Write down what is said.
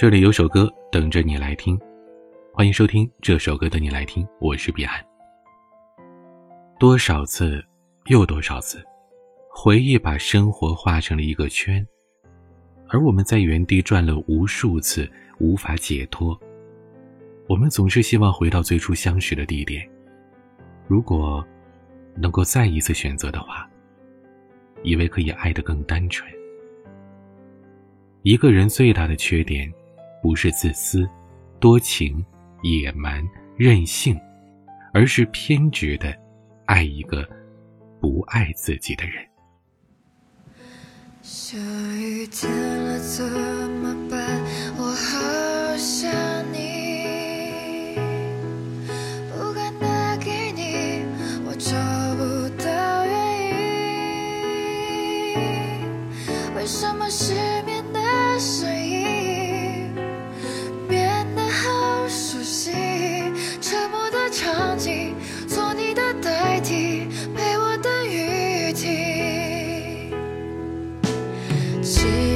这里有首歌等着你来听，欢迎收听这首歌的你来听，我是彼岸。多少次，又多少次，回忆把生活画成了一个圈，而我们在原地转了无数次，无法解脱。我们总是希望回到最初相识的地点，如果能够再一次选择的话，以为可以爱得更单纯。一个人最大的缺点。不是自私、多情、野蛮、任性，而是偏执的爱一个不爱自己的人。下雨天了怎 see.